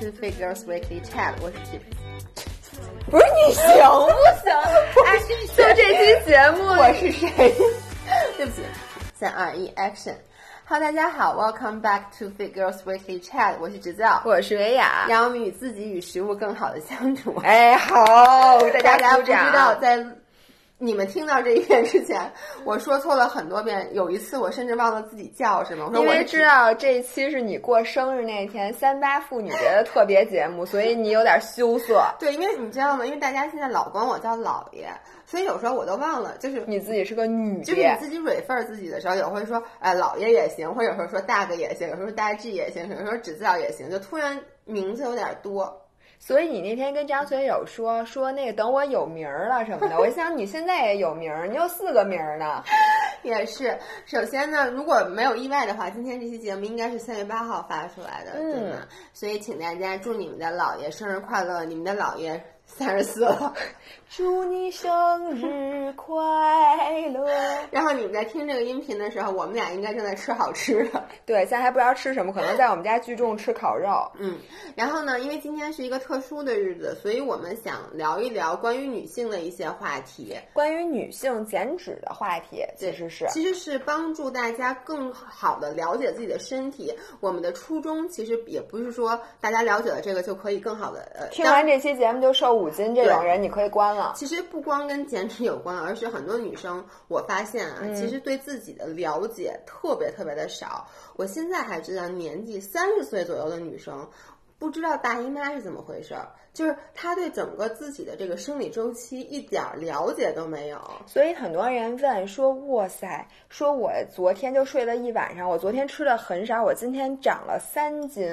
to Figures Weekly Chat，我是菊。不是你行不行？哎，就这期节目，我是谁？对不起，三二一，Action！哈喽，大家好，Welcome back to Figures Weekly Chat，我是直教，我是维雅，让我们与自己与食物更好的相处。哎，好，大家不知道在。你们听到这一遍之前，我说错了很多遍。有一次，我甚至忘了自己叫什么。我说因为知道这一期是你过生日那天三八妇女节的特别节目，所以你有点羞涩。对，因为你知道吗？因为大家现在老管我叫姥爷，所以有时候我都忘了，就是你自己是个女，就是你自己 refer 自己的时候，也会说哎姥爷也行，或者有时候说大哥也行，有时候说大 G 也行，有时候指教也行，就突然名字有点多。所以你那天跟张学友说说那个等我有名儿了什么的，我想你现在也有名儿，你有四个名儿呢。也是，首先呢，如果没有意外的话，今天这期节目应该是三月八号发出来的，对吗？所以请大家祝你们的姥爷生日快乐，你们的姥爷。三十四了，祝你生日快乐。然后你们在听这个音频的时候，我们俩应该正在吃好吃的。对，现在还不知道吃什么，可能在我们家聚众吃烤肉。嗯，然后呢，因为今天是一个特殊的日子，所以我们想聊一聊关于女性的一些话题，关于女性减脂的话题，其实是其实是帮助大家更好的了解自己的身体。我们的初衷其实也不是说大家了解了这个就可以更好的呃，听完这期节目就瘦。五斤这种人你可以关了。其实不光跟减脂有关，而是很多女生，我发现啊，其实对自己的了解特别特别的少。我现在还知道，年纪三十岁左右的女生，不知道大姨妈是怎么回事儿。就是他对整个自己的这个生理周期一点了解都没有，所以很多人问说：“哇塞，说我昨天就睡了一晚上，我昨天吃的很少，我今天长了三斤。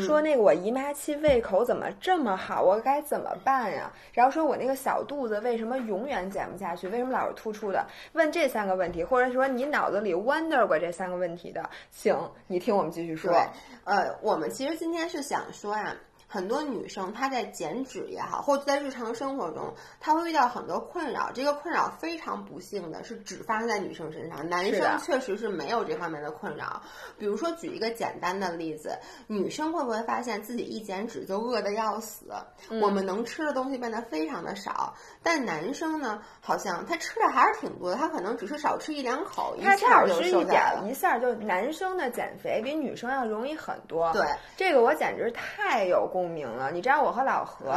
说那个我姨妈期胃口怎么这么好，我该怎么办呀？然后说我那个小肚子为什么永远减不下去，为什么老是突出的？问这三个问题，或者说你脑子里 wonder 过这三个问题的，请你听我们继续说。呃，我们其实今天是想说呀。很多女生她在减脂也好，或者在日常生活中，她会遇到很多困扰。这个困扰非常不幸的是只发生在女生身上，男生确实是没有这方面的困扰。比如说，举一个简单的例子，女生会不会发现自己一减脂就饿得要死？我们能吃的东西变得非常的少。但男生呢，好像他吃的还是挺多的，他可能只是少吃一两口，一下就瘦下来了。一下就男生的减肥比女生要容易很多。对，这个我简直太有。共鸣了，你知道我和老何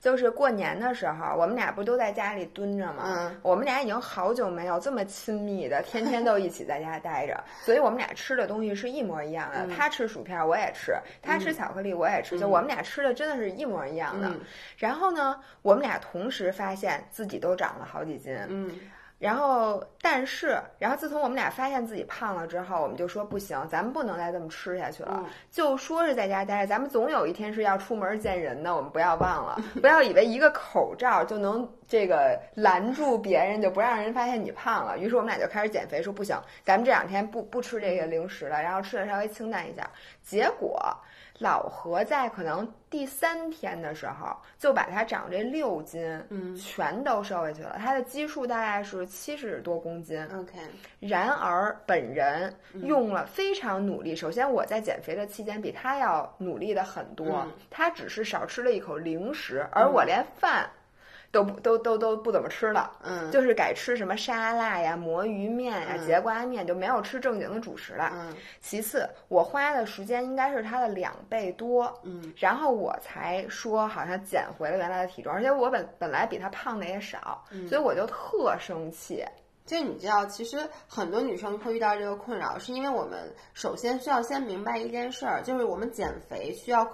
就是过年的时候，我们俩不都在家里蹲着吗？嗯，我们俩已经好久没有这么亲密的，天天都一起在家待着，所以我们俩吃的东西是一模一样的。他吃薯片，我也吃；他吃巧克力，我也吃。就我们俩吃的真的是一模一样的。然后呢，我们俩同时发现自己都长了好几斤。嗯。然后，但是，然后自从我们俩发现自己胖了之后，我们就说不行，咱们不能再这么吃下去了。就说是在家待着，咱们总有一天是要出门见人的，我们不要忘了，不要以为一个口罩就能这个拦住别人，就不让人发现你胖了。于是我们俩就开始减肥，说不行，咱们这两天不不吃这些零食了，然后吃的稍微清淡一下。结果。老何在可能第三天的时候就把他长这六斤，嗯，全都瘦下去了。他的基数大概是七十多公斤。OK，然而本人用了非常努力。首先我在减肥的期间比他要努力的很多，他只是少吃了一口零食，而我连饭。都不都都都不怎么吃了，嗯，就是改吃什么沙拉呀、魔芋面呀、节瓜面，就没有吃正经的主食了。嗯，其次，我花的时间应该是他的两倍多，嗯，然后我才说好像减回了原来的体重，而且我本本来比他胖的也少，所以我就特生气。就你知道，其实很多女生会遇到这个困扰，是因为我们首先需要先明白一件事儿，就是我们减肥需要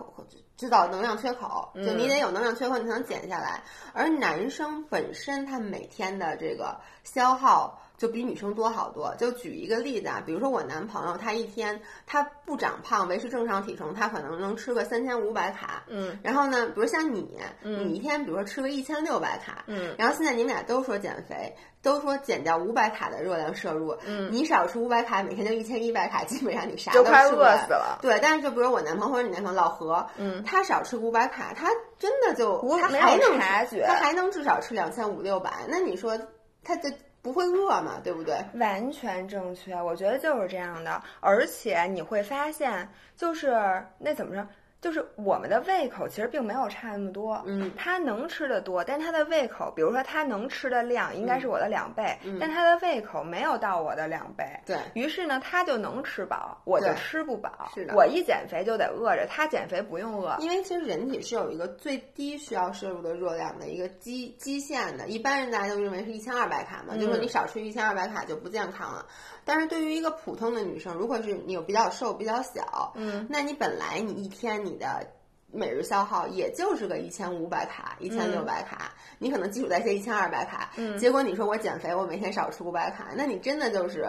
知道能量缺口，就你得有能量缺口，你才能减下来。而男生本身他每天的这个消耗。就比女生多好多。就举一个例子啊，比如说我男朋友，他一天他不长胖，维持正常体重，他可能能吃个三千五百卡。嗯。然后呢，比如像你，你一天比如说吃个一千六百卡。嗯。然后现在你们俩都说减肥，都说减掉五百卡的热量摄入。嗯。你少吃五百卡，每天就一千一百卡，基本上你啥都快饿死了。对，但是就比如我男朋友或者你男朋友老何，嗯，他少吃五百卡，他真的就他还能他还能至少吃两千五六百。那你说他的？不会饿嘛，对不对？完全正确，我觉得就是这样的。而且你会发现，就是那怎么着？就是我们的胃口其实并没有差那么多，嗯，他能吃的多，但他的胃口，比如说他能吃的量应该是我的两倍，嗯但他的胃口没有到我的两倍，对于是呢，他就能吃饱，我就吃不饱。是的我一减肥就得饿着，他减肥不用饿。因为其实人体是有一个最低需要摄入的热量的一个基基线的，一般人大家都认为是一千二百卡嘛，就说你少吃一千二百卡就不健康了。但是对于一个普通的女生，如果是你有比较瘦、比较小，嗯，那你本来你一天你的每日消耗也就是个一千五百卡、一千六百卡，你可能基础代谢一千二百卡，嗯。结果你说我减肥，我每天少吃五百卡，那你真的就是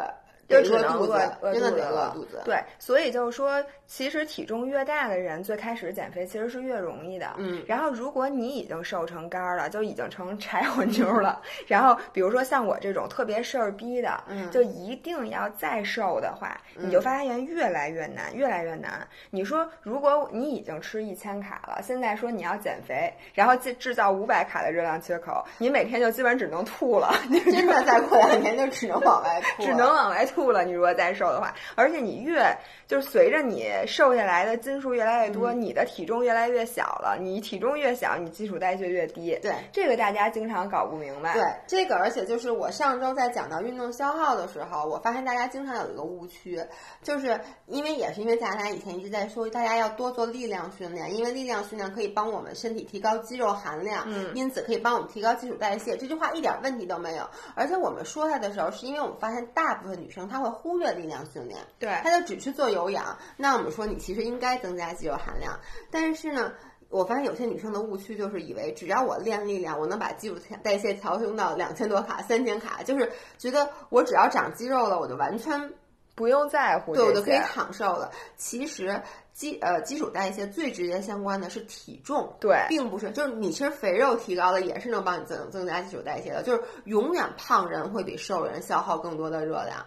就得只能饿真的饿肚子。对，所以就是说，其实体重越大的人，最开始减肥其实是越容易的。嗯，然后如果你已经瘦成干儿了，就已经成柴火妞儿了，然后比如说像我这种特别事儿逼的，嗯就一定要再瘦的话，你就发现越来越难，越来越难。你说，如果你已经吃一千卡了，现在说你要减肥，然后制制造五百卡的热量缺口，你每天就基本只能吐了，真的再过两年就只能往外吐，只能往外吐了。你如果再瘦的话，而且你越就是随着你瘦下来的斤数越来越多，嗯你的体重越来越小了。你体重越小，你基础代谢越低。对。这个大家经常搞不明白。对这个，而且就是我上周在讲到运动消耗的时候，我发现大家经常有一个误区，就是因为也是因为大家以前一直在说，大家要多做力量训练，因为力量训练可以帮我们身体提高肌肉含量，嗯因此可以帮我们提高基础代谢。这句话一点问题都没有。而且我们说它的时候，是因为我们发现大部分女生她会忽略力量训练，对他就只去做有氧。那我们说你其实应该增加肌肉含量，但是呢。我发现有些女生的误区就是以为只要我练力量，我能把基础代谢调升到两千多卡、三千卡，就是觉得我只要长肌肉了，我就完全不用在乎对，我就可以些。长寿了。其实基呃基础代谢最直接相关的是体重，对并不是就是你其实肥肉提高了也是能帮你增增加基础代谢的，就是永远胖人会比瘦人消耗更多的热量。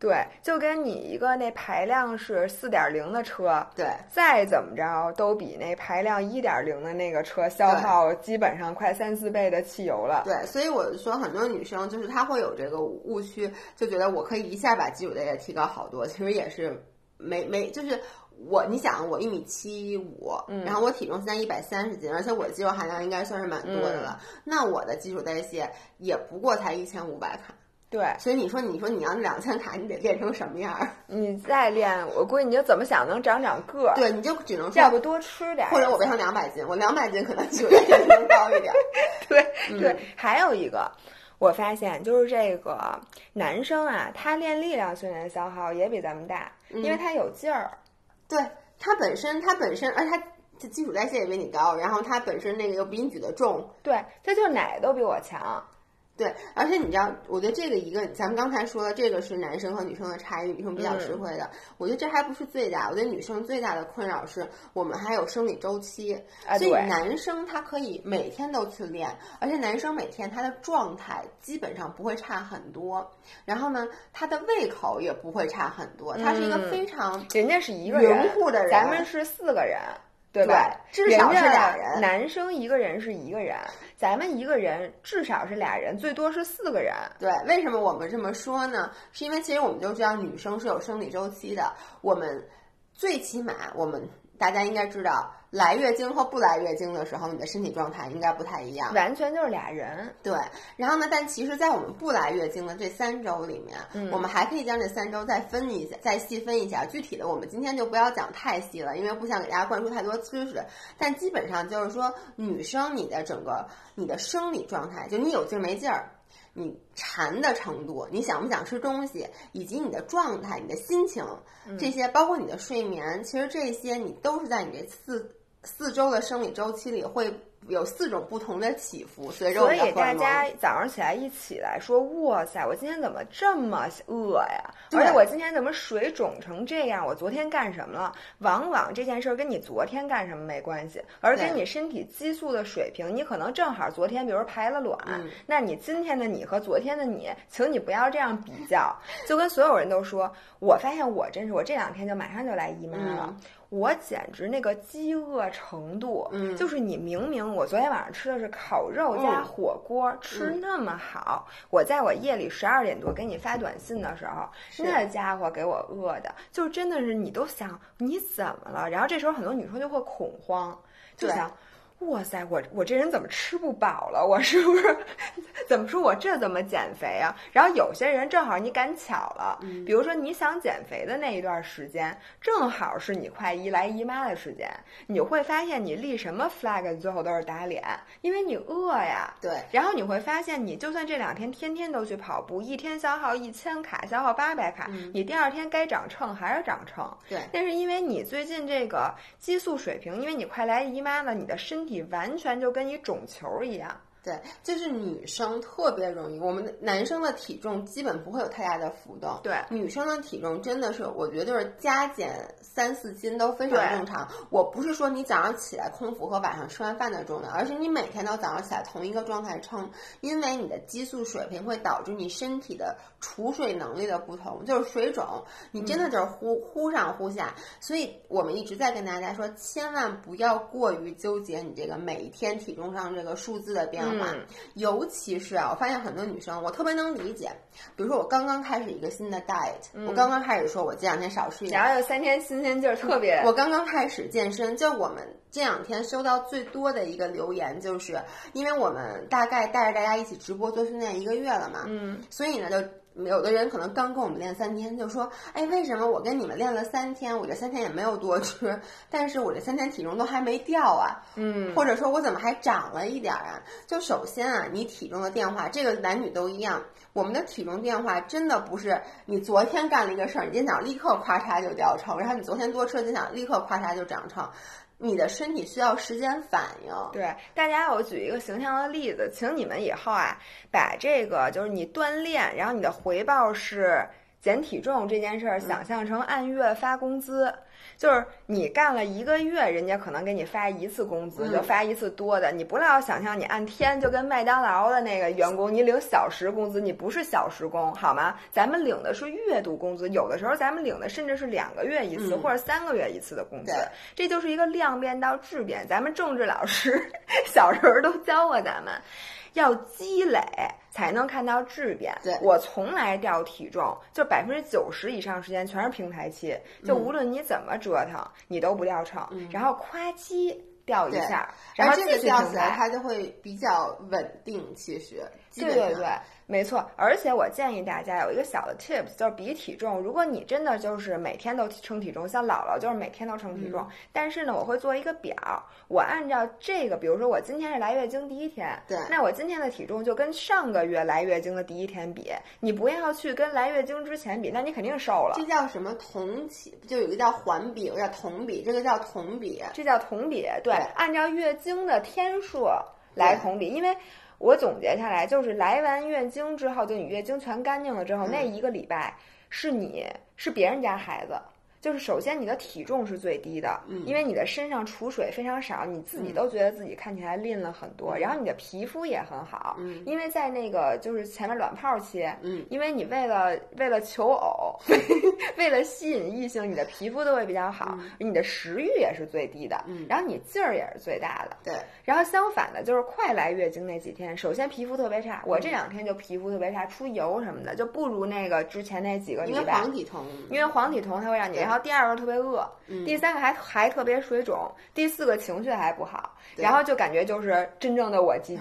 对，就跟你一个那排量是四点零的车，对，再怎么着都比那排量一点零的那个车消耗基本上快三四倍的汽油了。对，所以我说很多女生就是她会有这个误区，就觉得我可以一下把基础代谢提高好多，其实也是没没就是。我你想我一米七五，然后我体重现在一百三十斤，而且我的肌肉含量应该算是蛮多的了。那我的基础代谢也不过才一千五百卡，对所以你说你说你要两千卡，你得练成什么样儿？你再练，我估计你就怎么想能长长个儿，对，你就只能说要不多吃点儿，或者我变成两百斤，我两百斤可能基础代谢更高一点儿。对嗯对，还有一个。我发现就是这个男生啊，他练力量训练消耗也比咱们大，嗯因为他有劲儿。对，他本身他本身，而且它它基础代谢也比你高，然后他本身那个又比你举得重，对，他就哪个都比我强。对，而且你知道，我觉得这个一个，咱们刚才说的这个是男生和女生的差异，女生比较吃亏的。我觉得这还不是最大，我觉得女生最大的困扰是我们还有生理周期，所以男生他可以每天都去练，而且男生每天他的状态基本上不会差很多，然后呢，他的胃口也不会差很多，他是一个嗯非常人家是一个匀人，乎的人，咱们是四个人，对吧？对至少是俩人男生一个人是一个人，咱们一个人至少是俩人，最多是四个人。对，为什么我们这么说呢？是因为其实我们都知道女生是有生理周期的，我们最起码我们大家应该知道，来月经和不来月经的时候，你的身体状态应该不太一样。完全就是俩人。对，然后呢，但其实，在我们不来月经的这三周里面，嗯我们还可以将这三周再分一下，再细分一下。具体的，我们今天就不要讲太细了，因为不想给大家灌输太多知识。但基本上就是说，女生你的整个你的生理状态，就你有劲儿没劲儿。你馋的程度，你想不想吃东西，以及你的状态、你的心情，这些包括你的睡眠，其实这些你都是在你这四四周的生理周期里会有四种不同的起伏，随着我所以大。家早上起来一起来说：“哇塞，我今天怎么这么饿呀？对而且我今天怎么水肿成这样？我昨天干什么了？”往往这件事儿跟你昨天干什么没关系，而跟你身体激素的水平。你可能正好昨天，比如排了卵，嗯那你今天的你和昨天的你，请你不要这样比较。就跟所有人都说，我发现我真是，我这两天就马上就来姨妈了。嗯我简直那个饥饿程度，嗯，就是你明明我昨天晚上吃的是烤肉加火锅，吃那么好，我在我夜里十二点多给你发短信的时候，那家伙给我饿的，就真的是你都想你怎么了？然后这时候很多女生就会恐慌，就想。哇塞，我我这人怎么吃不饱了？我是不是怎么说我这怎么减肥啊？然后有些人正好你赶巧了，比如说你想减肥的那一段时间，正好是你快一来姨妈的时间，你会发现你立什么 flag 最后都是打脸，因为你饿呀。对。然后你会发现，你就算这两天天天都去跑步，一天消耗一千卡，消耗八百卡，你第二天该长秤还是长秤。对。那是因为你最近这个激素水平，因为你快来姨妈了，你的身体。你完全就跟一种球一样。对，就是女生特别容易，我们男生的体重基本不会有太大的浮动。对，女生的体重真的是，我觉得就是加减三四斤都非常正常。我不是说你早上起来空腹和晚上吃完饭的重量，而是你每天都早上起来同一个状态称，因为你的激素水平会导致你身体的储水能力的不同，就是水肿，你真的就是忽忽上忽下。所以我们一直在跟大家说，千万不要过于纠结你这个每一天体重上这个数字的变。嗯，尤其是啊，我发现很多女生，我特别能理解。比如说，我刚刚开始一个新的 diet，我刚刚开始说，我这两天少吃一点，然后有三天新鲜劲儿，特别。我刚刚开始健身，就我们这两天收到最多的一个留言，就是因为我们大概带着大家一起直播做训练一个月了嘛，嗯，所以呢就。有的人可能刚跟我们练三天，就说：“哎，为什么我跟你们练了三天，我这三天也没有多吃，但是我这三天体重都还没掉啊？嗯，或者说我怎么还长了一点啊？就首先啊，你体重的变化，这个男女都一样，我们的体重变化真的不是你昨天干了一个事儿，你今天早上立刻咔嚓就掉秤，然后你昨天多吃了，今天早上立刻咔嚓就长秤。”你的身体需要时间反应。对，大家我举一个形象的例子，请你们以后啊，把这个就是你锻炼，然后你的回报是减体重这件事儿，想象成按月发工资。就是你干了一个月，人家可能给你发一次工资，就发一次多的。你不要想象你按天就跟麦当劳的那个员工，你领小时工资，你不是小时工，好吗？咱们领的是月度工资，有的时候咱们领的甚至是两个月一次或者三个月一次的工资。这就是一个量变到质变。咱们政治老师 小时候都教过咱们。要积累才能看到质变。对我从来掉体重，就百分之九十以上时间全是平台期，就无论你怎么折腾，你都不掉秤。然后夸叽掉一下，然后这个掉起来它就会比较稳定。其实，对对对。没错，而且我建议大家有一个小的 tips，就是比体重。如果你真的就是每天都称体重，像姥姥就是每天都称体重。但是呢，我会做一个表，我按照这个，比如说我今天是来月经第一天，对，那我今天的体重就跟上个月来月经的第一天比。你不要去跟来月经之前比，那你肯定瘦了。这叫什么同期？就有一个叫环比，有个叫同比，这个叫同比，这叫同比。对，按照月经的天数来同比，因为。我总结下来就是，来完月经之后，就你月经全干净了之后，那一个礼拜是你是别人家孩子。就是首先你的体重是最低的，因为你的身上储水非常少，你自己都觉得自己看起来吝了很多。然后你的皮肤也很好，因为在那个就是前面卵泡期，因为你为了为了求偶，为了吸引异性，你的皮肤都会比较好，你的食欲也是最低的，然后你劲儿也是最大的。对，然后相反的，就是快来月经那几天，首先皮肤特别差，我这两天就皮肤特别差，出油什么的，就不如那个之前那几个礼拜。因为黄体酮，因为黄体酮它会让你。然后第二个特别饿，第三个还还特别水肿，第四个情绪还不好，然后就感觉就是真正的我自己，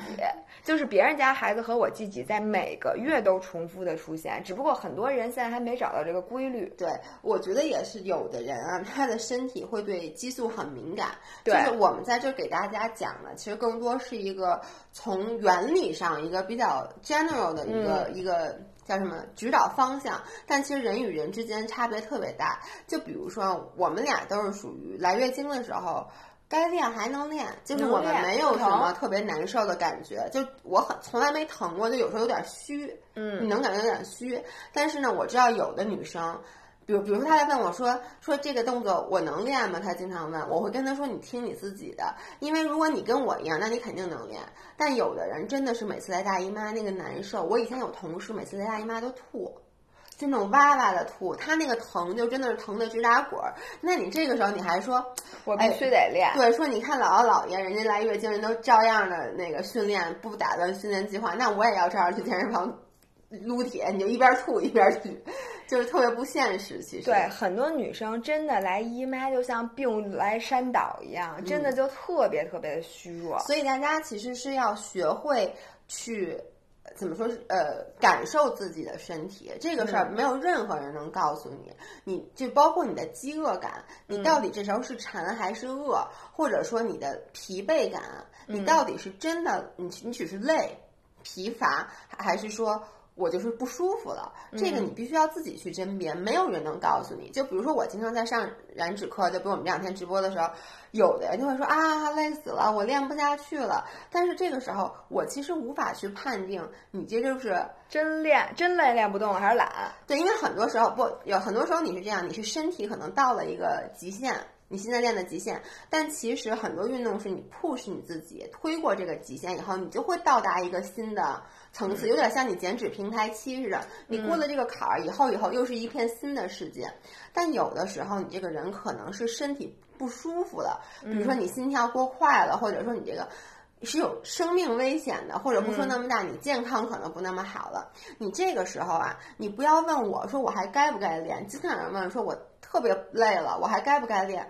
就是别人家孩子和我自己在每个月都重复的出现，只不过很多人现在还没找到这个规律。对，我觉得也是有的人啊，他的身体会对激素很敏感。对，就是我们在这给大家讲的，其实更多是一个从原理上一个比较 general 的一个一个。叫什么指导方向？但其实人与人之间差别特别大。就比如说，我们俩都是属于来月经的时候，该练还能练，就是我们没有什么特别难受的感觉。就我很从来没疼过，就有时候有点虚，嗯，你能感觉有点虚。但是呢，我知道有的女生。比如，比如说，他在问我说：“说这个动作我能练吗？”他经常问，我会跟他说：“你听你自己的，因为如果你跟我一样，那你肯定能练。但有的人真的是每次来大姨妈那个难受。我以前有同事每次来大姨妈都吐，就那种哇哇的吐，他那个疼就真的是疼的直打滚儿。那你这个时候你还说，我必须得练。对，说你看姥姥姥爷，人家来月经人都照样的那个训练，不打断训练计划，那我也要照样去健身房撸铁，你就一边吐一边去，就是特别不现实。其实对很多女生真的来姨妈就像病来山倒一样，真的就特别特别的虚弱。所以大家其实是要学会去。怎么说？呃，感受自己的身体这个事儿，没有任何人能告诉你。你就包括你的饥饿感，你到底这时候是馋还是饿，或者说你的疲惫感，你到底是真的你你只是累、疲乏，还是说？我就是不舒服了，这个你必须要自己去甄别，没有人能告诉你。就比如说我经常在上燃脂课，就比如我们这两天直播的时候，有的人就会说啊累死了，我练不下去了。但是这个时候，我其实无法去判定你这就是真练真累练不动了还是懒。对，因为很多时候不有很多时候你是这样，你是身体可能到了一个极限。你现在练的极限，但其实很多运动是你 push 你自己推过这个极限以后，你就会到达一个新的层次，有点像你减脂平台期似的。你过了这个坎儿以后，以后又是一片新的世界。但有的时候，你这个人可能是身体不舒服了，比如说你心跳过快了，或者说你这个是有生命危险的，或者不说那么大，你健康可能不那么好了。你这个时候啊，你不要问我说我还该不该练，经常有人问说我。特别累了，我还该不该练？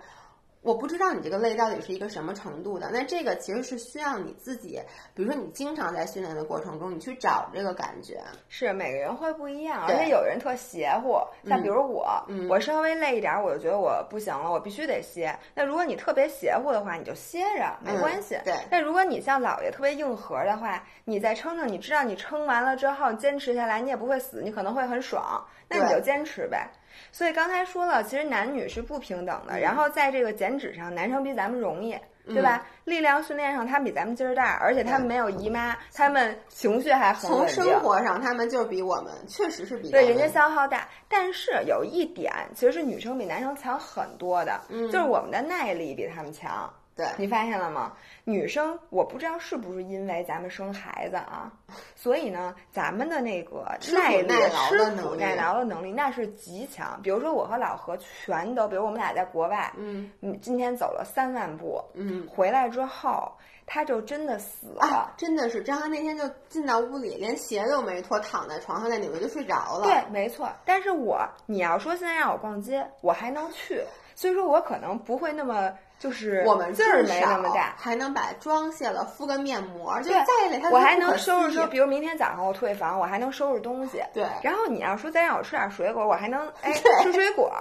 我不知道你这个累到底是一个什么程度的。那这个其实是需要你自己，比如说你经常在训练的过程中，你去找这个感觉。是每个人会不一样，而且有人特邪乎。像比如我，我稍微累一点，我就觉得我不行了，我必须得歇。那如果你特别邪乎的话，你就歇着没关系。对。那如果你像姥爷特别硬核的话，你再撑撑，你知道你撑完了之后坚持下来，你也不会死，你可能会很爽，那你就坚持呗。所以刚才说了，其实男女是不平等的。然后在这个减脂上，男生比咱们容易，对吧？力量训练上，他们比咱们劲儿大，而且他们没有姨妈，他们情绪还很从生活上，他们就比我们确实是比对人家消耗大。但是有一点，其实是女生比男生强很多的，就是我们的耐力比他们强。对你发现了吗？女生我不知道是不是因为咱们生孩子啊，所以呢，咱们的那个耐力、吃苦耐劳的能力那是极强。比如说我和老何全都，比如我们俩在国外，嗯，今天走了三万步，嗯，回来之后他就真的死了，真的是张翰那天就进到屋里，连鞋都没脱，躺在床上在里面就睡着了。对，没错。但是我你要说现在让我逛街，我还能去，所以说我可能不会那么。就是我们劲儿没那么大，还能把妆卸了，敷个面膜，就再累我还能收拾收拾。比如明天早上我退房，我还能收拾东西。对。然后你要说再让我吃点水果，我还能 哎吃水果。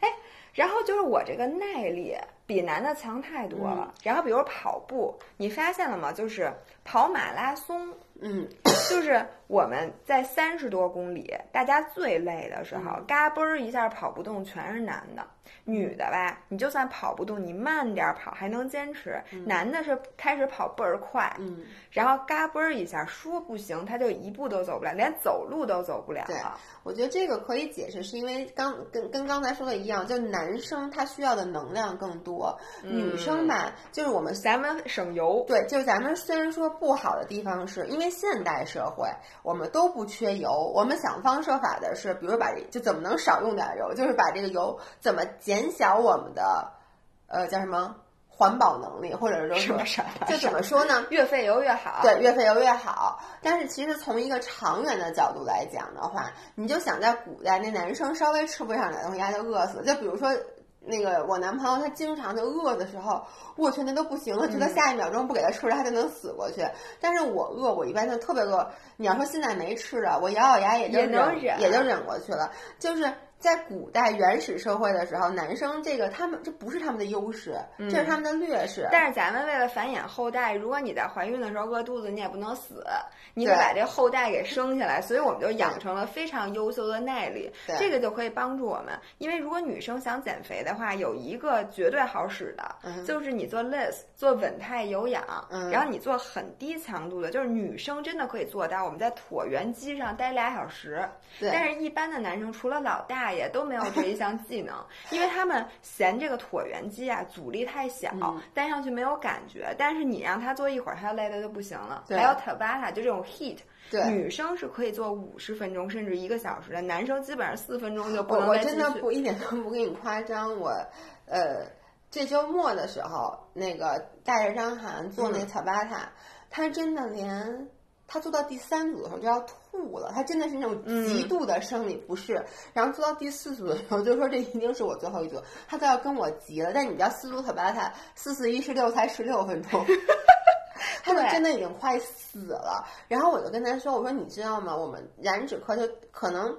哎，然后就是我这个耐力比男的强太多了。然后比如跑步，你发现了吗？就是跑马拉松，嗯，就是我们在三十多公里，大家最累的时候，嘎嘣儿一下跑不动，全是男的。女的吧，你就算跑不动，你慢点跑还能坚持。男的是开始跑倍儿快，嗯，然后嘎嘣儿一下说不行，他就一步都走不了，连走路都走不了。对，我觉得这个可以解释，是因为刚跟跟刚才说的一样，就男生他需要的能量更多，女生吧，就是我们咱们省油。对，就是咱们虽然说不好的地方是因为现代社会我们都不缺油，我们想方设法的是，比如把就怎么能少用点油，就是把这个油怎么减。小我们的，呃，叫什么环保能力，或者是说就怎么说呢？越费油越好。对，越费油越好。但是其实从一个长远的角度来讲的话，你就想在古代，那男生稍微吃不上点东西，他就饿死了。就比如说那个我男朋友，他经常就饿的时候，我去那都不行了，觉得下一秒钟不给他吃了，他就能死过去。但是我饿，我一般就特别饿。你要说现在没吃的，我咬咬牙也就忍，也就忍过去了。就是。在古代原始社会的时候，男生这个他们这不是他们的优势，这是他们的劣势。但是咱们为了繁衍后代，如果你在怀孕的时候饿肚子，你也不能死，你得把这后代给生下来。所以我们就养成了非常优秀的耐力，这个就可以帮助我们。因为如果女生想减肥的话，有一个绝对好使的，就是你做 less 做稳态有氧，然后你做很低强度的，就是女生真的可以做到。我们在椭圆机上待俩小时，但是一般的男生除了老大。爷都没有这一项技能，因为他们嫌这个椭圆机啊阻力太小，戴上去没有感觉。但是你让他做一会儿，他累的就不行了。还有 Tabata 就这种 Heat，对女生是可以做五十分钟甚至一个小时的，男生基本上四分钟就不能我真的不一点都不给你夸张，我呃这周末的时候，那个带着张涵做那 Tabata，他真的连。他做到第三组的时候就要吐了，他真的是那种极度的生理不适。然后做到第四组的时候，就说这一定是我最后一组，他都要跟我急了。但你知道四组特巴塔四四一十六才十六分钟，他们真的已经快死了。然后我就跟他说：“我说你知道吗？我们燃脂课就可能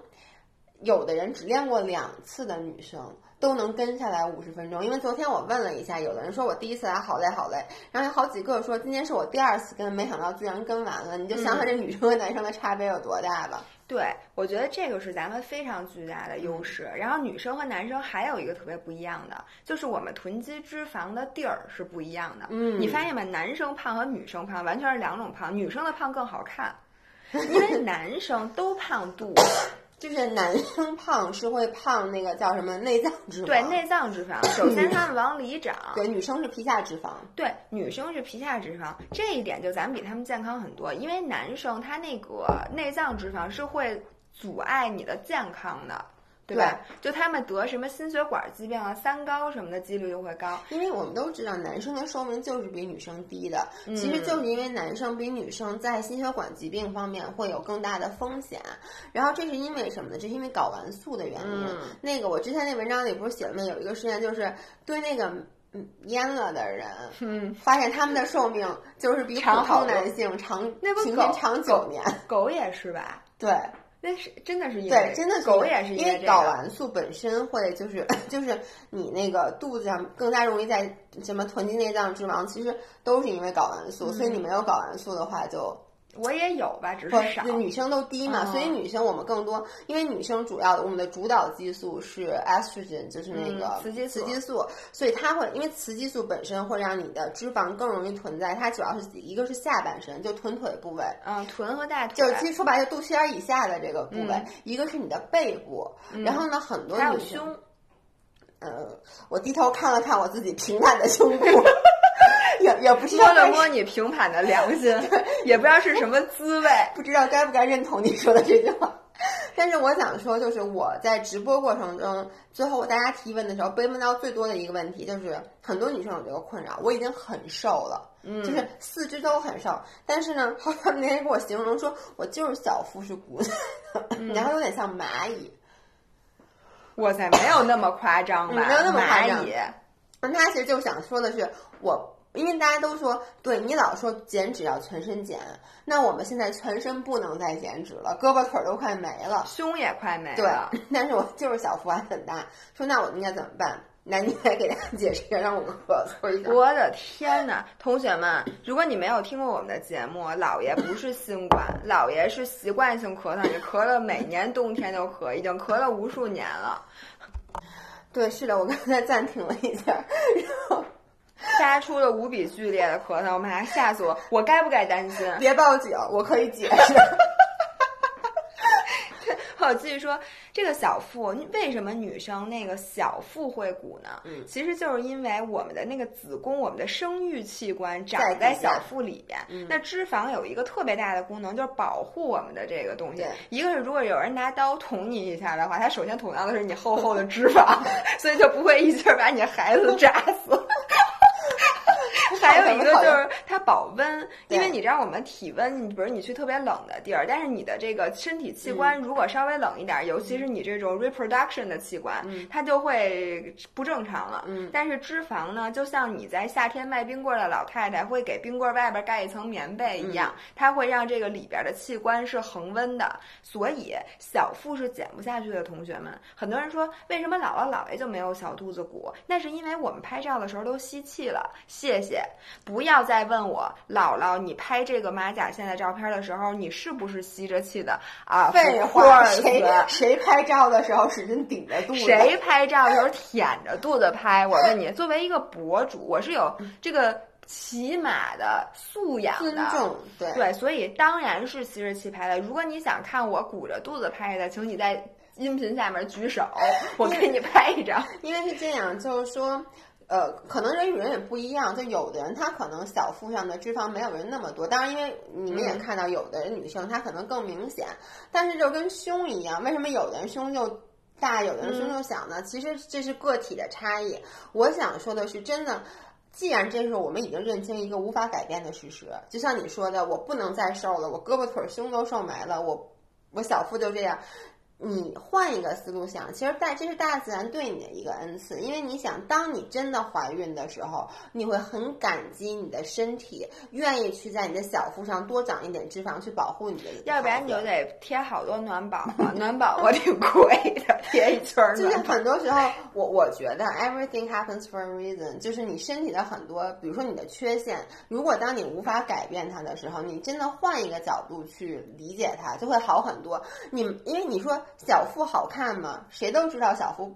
有的人只练过两次的女生。”都能跟下来五十分钟，因为昨天我问了一下，有的人说我第一次来好累好累，然后有好几个说今天是我第二次跟，没想到居然跟完了。你就想想这女生和男生的差别有多大吧？对，我觉得这个是咱们非常巨大的优势。然后女生和男生还有一个特别不一样的，就是我们囤积脂肪的地儿是不一样的。嗯，你发现吗？男生胖和女生胖完全是两种胖，女生的胖更好看，因为男生都胖肚子。就是男生胖是会胖那个叫什么内脏脂肪？对，内脏脂肪。首先 他们往里长。对，女生是皮下脂肪。对，女生是皮下脂肪，这一点就咱们比他们健康很多。因为男生他那个内脏脂肪是会阻碍你的健康的。对吧？就他们得什么心血管疾病啊、三高什么的几率就会高，因为我们都知道男生的寿命就是比女生低的，其实就是因为男生比女生在心血管疾病方面会有更大的风险。然后这是因为什么呢？这是因为睾丸素的原因。那个我之前那文章里不是写了吗？有一个实验就是对那个嗯阉了的人，嗯，发现他们的寿命就是比普通男性长，平均长九年。狗也是吧？对。那是真的是因为对，真的狗也是因为睾丸素本身会就是 就是你那个肚子上更加容易在什么囤积内脏脂肪，其实都是因为睾丸素，所以你没有睾丸素的话就。我也有吧，只是少。女生都低嘛，所以女生我们更多，因为女生主要的我们的主导激素是 estrogen，就是那个雌激雌激素，所以它会因为雌激素本身会让你的脂肪更容易囤在，它主要是一个是下半身，就臀腿部位，嗯，臀和大腿，就其实说白了，肚脐眼以下的这个部位，一个是你的背部，然后呢，很多女生，呃，我低头看了看我自己平坦的胸部。也也不知道摸了摸你平坦的良心，也不知道是什么滋味，不知道该不该认同你说的这句话。但是我想说，就是我在直播过程中，最后大家提问的时候，被问到最多的一个问题，就是很多女生有这个困扰。我已经很瘦了，嗯，就是四肢都很瘦，但是呢，他们那天给我形容说，我就是小腹是鼓的，然后有点像蚂蚁。哇塞，没有那么夸张吧？没有那么夸张。蚂蚁。他其实就想说的是我。因为大家都说，对你老说减脂要全身减，那我们现在全身不能再减脂了，胳膊腿儿都快没了，胸也快没了。对，但是我就是小腹还很大，说那我应该怎么办？那你来给大家解释一下，让我们咳嗽一下。我的天哪，同学们，如果你没有听过我们的节目，姥爷不是新冠，姥爷是习惯性咳嗽，你咳了每年冬天都咳，已经咳了无数年了。对，是的，我刚才暂停了一下，然后。发出了无比剧烈的咳嗽，我妈呀，吓死我！我该不该担心？别报警，我可以解释。好，继续说这个小腹，为什么女生那个小腹会鼓呢？嗯，其实就是因为我们的那个子宫，我们的生育器官长在小腹里边。那脂肪有一个特别大的功能，就是保护我们的这个东西。一个是如果有人拿刀捅你一下的话，他首先捅到的是你厚厚的脂肪，所以就不会一劲儿把你孩子扎死。还有一个就是它保温，因为你知道我们体温，你比如你去特别冷的地儿，但是你的这个身体器官如果稍微冷一点，尤其是你这种 reproduction 的器官，它就会不正常了。但是脂肪呢，就像你在夏天卖冰棍的老太太会给冰棍外边盖一层棉被一样，它会让这个里边的器官是恒温的。所以小腹是减不下去的，同学们。很多人说为什么姥姥姥爷就没有小肚子鼓？那是因为我们拍照的时候都吸气了。谢谢。不要再问我姥姥，你拍这个马甲线的照片的时候，你是不是吸着气的啊？废话，谁谁拍照的时候使劲顶着肚子？谁拍照的时候舔着肚子拍？我问你，作为一个博主，我是有这个起码的素养的，尊重对对，所以当然是吸着气拍的。如果你想看我鼓着肚子拍的，请你在。音频下面举手，我给你拍一张。因为是这样，就是说。呃，可能人与人也不一样，就有的人他可能小腹上的脂肪没有人那么多，当然因为你们也看到，有的女生她可能更明显，但是就跟胸一样，为什么有的人胸就大，有的人胸就小呢？其实这是个体的差异。我想说的是，真的，既然这是我们已经认清一个无法改变的事实，就像你说的，我不能再瘦了，我胳膊腿胸都瘦没了，我我小腹就这样。你换一个思路想，其实大这是大自然对你的一个恩赐，因为你想，当你真的怀孕的时候，你会很感激你的身体，愿意去在你的小腹上多长一点脂肪去保护你的。要不然你就得贴好多暖宝宝，暖宝宝挺贵的，贴一圈儿。就是很多时候，我我觉得 everything happens for a reason，就是你身体的很多，比如说你的缺陷，如果当你无法改变它的时候，你真的换一个角度去理解它，就会好很多。你因为你说。小腹好看吗？谁都知道小腹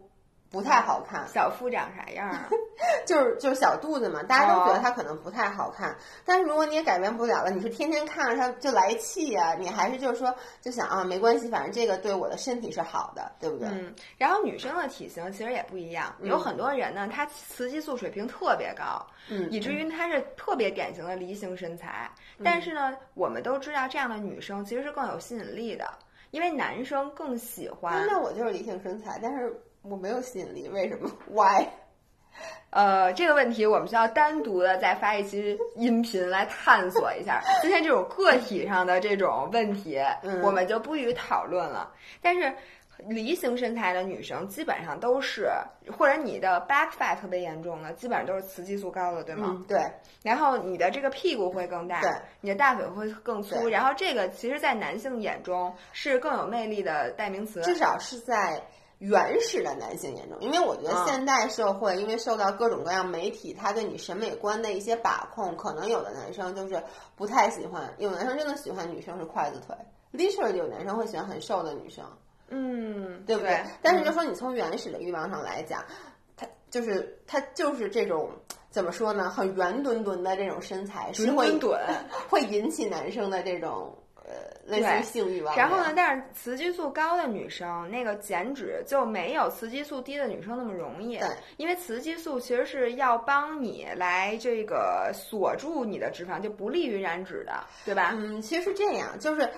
不太好看。小腹长啥样啊？就是就是小肚子嘛，大家都觉得它可能不太好看。但是如果你也改变不了了，你是天天看着它就来气呀，你还是就是说就想啊，没关系，反正这个对我的身体是好的，对不对？嗯。然后女生的体型其实也不一样，有很多人呢，她雌激素水平特别高，嗯，以至于她是特别典型的梨形身材。但是呢，我们都知道这样的女生其实是更有吸引力的。因为男生更喜欢，那我就是理性身材，但是我没有吸引力，为什么？Why？呃，这个问题我们需要单独的再发一期音频来探索一下。今天这种个体上的这种问题，我们就不予讨论了。但是。梨形身材的女生基本上都是，或者你的 back fat 特别严重的，基本上都是雌激素高的，对吗？对。然后你的这个屁股会更大，对，你的大腿会更粗。然后这个其实，在男性眼中是更有魅力的代名词。至少是在原始的男性眼中，因为我觉得现代社会，因为受到各种各样媒体他对你审美观的一些把控，可能有的男生就是不太喜欢，有男生真的喜欢女生是筷子腿，literally 有男生会喜欢很瘦的女生。嗯，对不对？但是就说你从原始的欲望上来讲，它就是它就是这种怎么说呢？很圆墩墩的这种身材是会 会引起男生的这种呃类似于性欲望。然后呢，但是雌激素高的女生那个减脂就没有雌激素低的女生那么容易。对，因为雌激素其实是要帮你来这个锁住你的脂肪，就不利于燃脂的，对吧？嗯，其实是这样，就是。